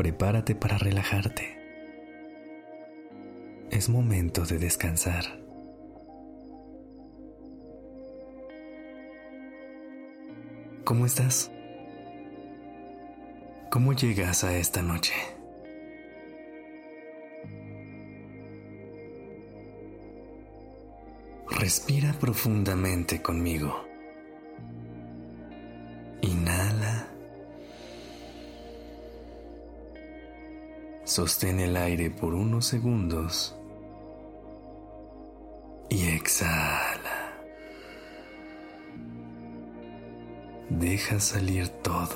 Prepárate para relajarte. Es momento de descansar. ¿Cómo estás? ¿Cómo llegas a esta noche? Respira profundamente conmigo. Sostén el aire por unos segundos. Y exhala. Deja salir todo.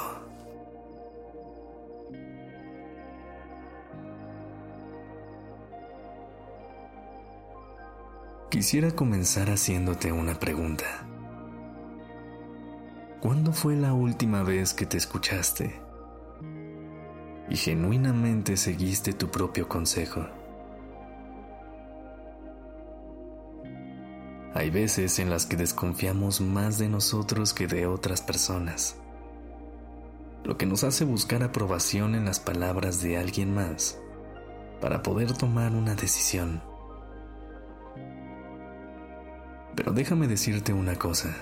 Quisiera comenzar haciéndote una pregunta. ¿Cuándo fue la última vez que te escuchaste y genuinamente seguiste tu propio consejo? Hay veces en las que desconfiamos más de nosotros que de otras personas, lo que nos hace buscar aprobación en las palabras de alguien más para poder tomar una decisión. Pero déjame decirte una cosa.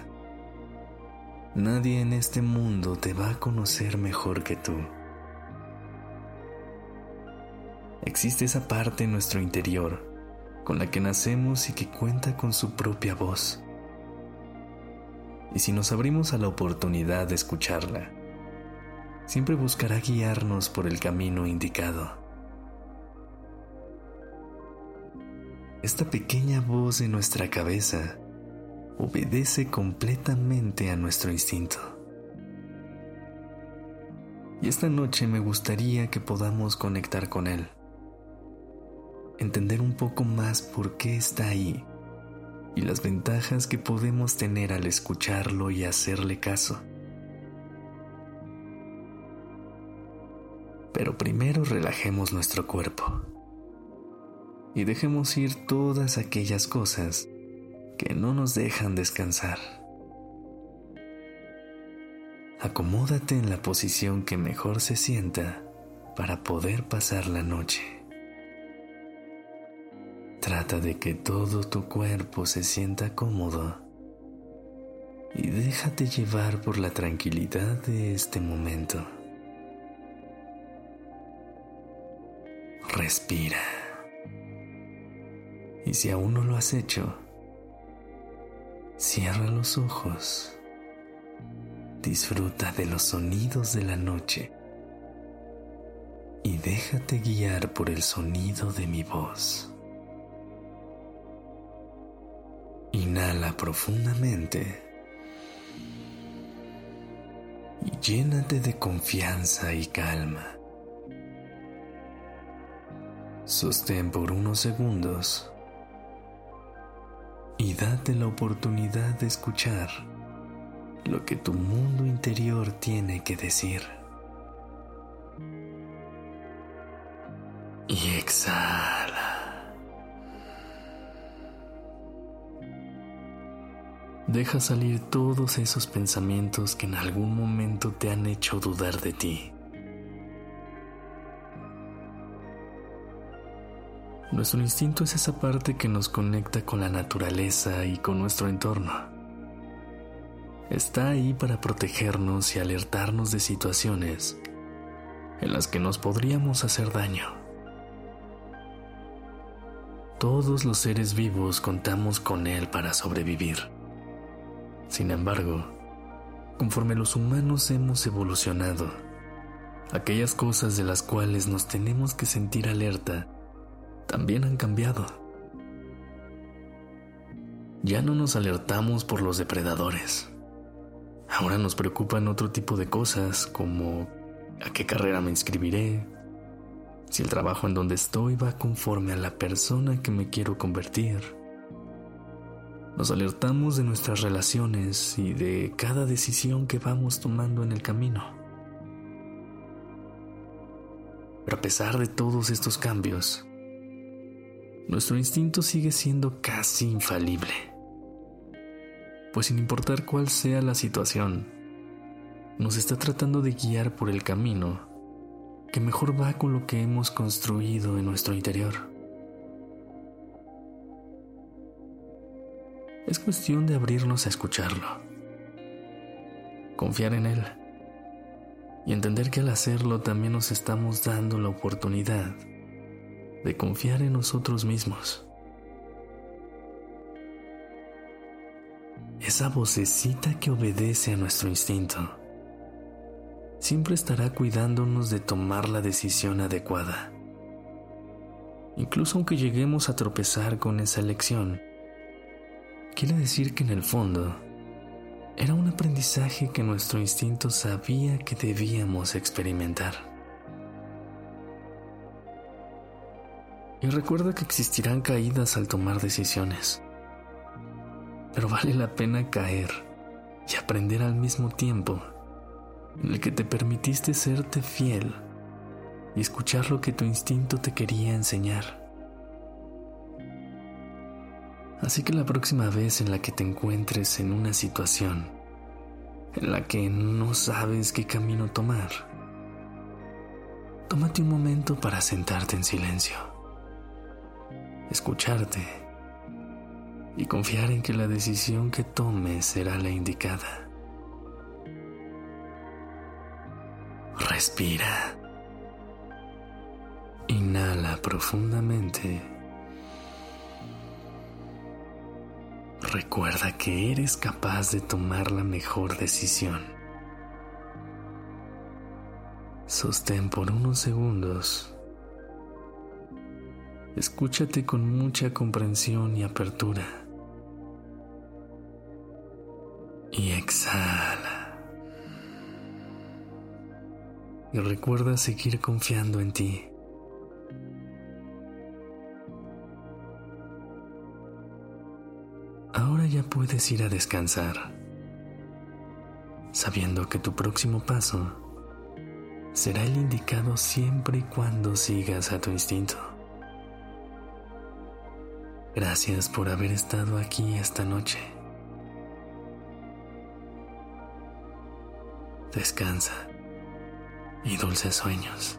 Nadie en este mundo te va a conocer mejor que tú. Existe esa parte en nuestro interior con la que nacemos y que cuenta con su propia voz. Y si nos abrimos a la oportunidad de escucharla, siempre buscará guiarnos por el camino indicado. Esta pequeña voz en nuestra cabeza obedece completamente a nuestro instinto. Y esta noche me gustaría que podamos conectar con él, entender un poco más por qué está ahí y las ventajas que podemos tener al escucharlo y hacerle caso. Pero primero relajemos nuestro cuerpo y dejemos ir todas aquellas cosas que no nos dejan descansar. Acomódate en la posición que mejor se sienta para poder pasar la noche. Trata de que todo tu cuerpo se sienta cómodo y déjate llevar por la tranquilidad de este momento. Respira. Y si aún no lo has hecho, Cierra los ojos. Disfruta de los sonidos de la noche y déjate guiar por el sonido de mi voz. Inhala profundamente y llénate de confianza y calma. Sostén por unos segundos y date la oportunidad de escuchar lo que tu mundo interior tiene que decir. Y exhala. Deja salir todos esos pensamientos que en algún momento te han hecho dudar de ti. Nuestro instinto es esa parte que nos conecta con la naturaleza y con nuestro entorno. Está ahí para protegernos y alertarnos de situaciones en las que nos podríamos hacer daño. Todos los seres vivos contamos con él para sobrevivir. Sin embargo, conforme los humanos hemos evolucionado, aquellas cosas de las cuales nos tenemos que sentir alerta también han cambiado. Ya no nos alertamos por los depredadores. Ahora nos preocupan otro tipo de cosas como a qué carrera me inscribiré, si el trabajo en donde estoy va conforme a la persona que me quiero convertir. Nos alertamos de nuestras relaciones y de cada decisión que vamos tomando en el camino. Pero a pesar de todos estos cambios, nuestro instinto sigue siendo casi infalible. Pues sin importar cuál sea la situación, nos está tratando de guiar por el camino que mejor va con lo que hemos construido en nuestro interior. Es cuestión de abrirnos a escucharlo, confiar en él y entender que al hacerlo también nos estamos dando la oportunidad de confiar en nosotros mismos. Esa vocecita que obedece a nuestro instinto siempre estará cuidándonos de tomar la decisión adecuada. Incluso aunque lleguemos a tropezar con esa elección, quiere decir que en el fondo era un aprendizaje que nuestro instinto sabía que debíamos experimentar. Y recuerda que existirán caídas al tomar decisiones, pero vale la pena caer y aprender al mismo tiempo en el que te permitiste serte fiel y escuchar lo que tu instinto te quería enseñar. Así que la próxima vez en la que te encuentres en una situación en la que no sabes qué camino tomar, tómate un momento para sentarte en silencio, escucharte y confiar en que la decisión que tomes será la indicada. Respira. Inhala profundamente. Recuerda que eres capaz de tomar la mejor decisión. Sostén por unos segundos. Escúchate con mucha comprensión y apertura. Y exhala. y recuerda seguir confiando en ti. Ya puedes ir a descansar, sabiendo que tu próximo paso será el indicado siempre y cuando sigas a tu instinto. Gracias por haber estado aquí esta noche. Descansa y dulces sueños.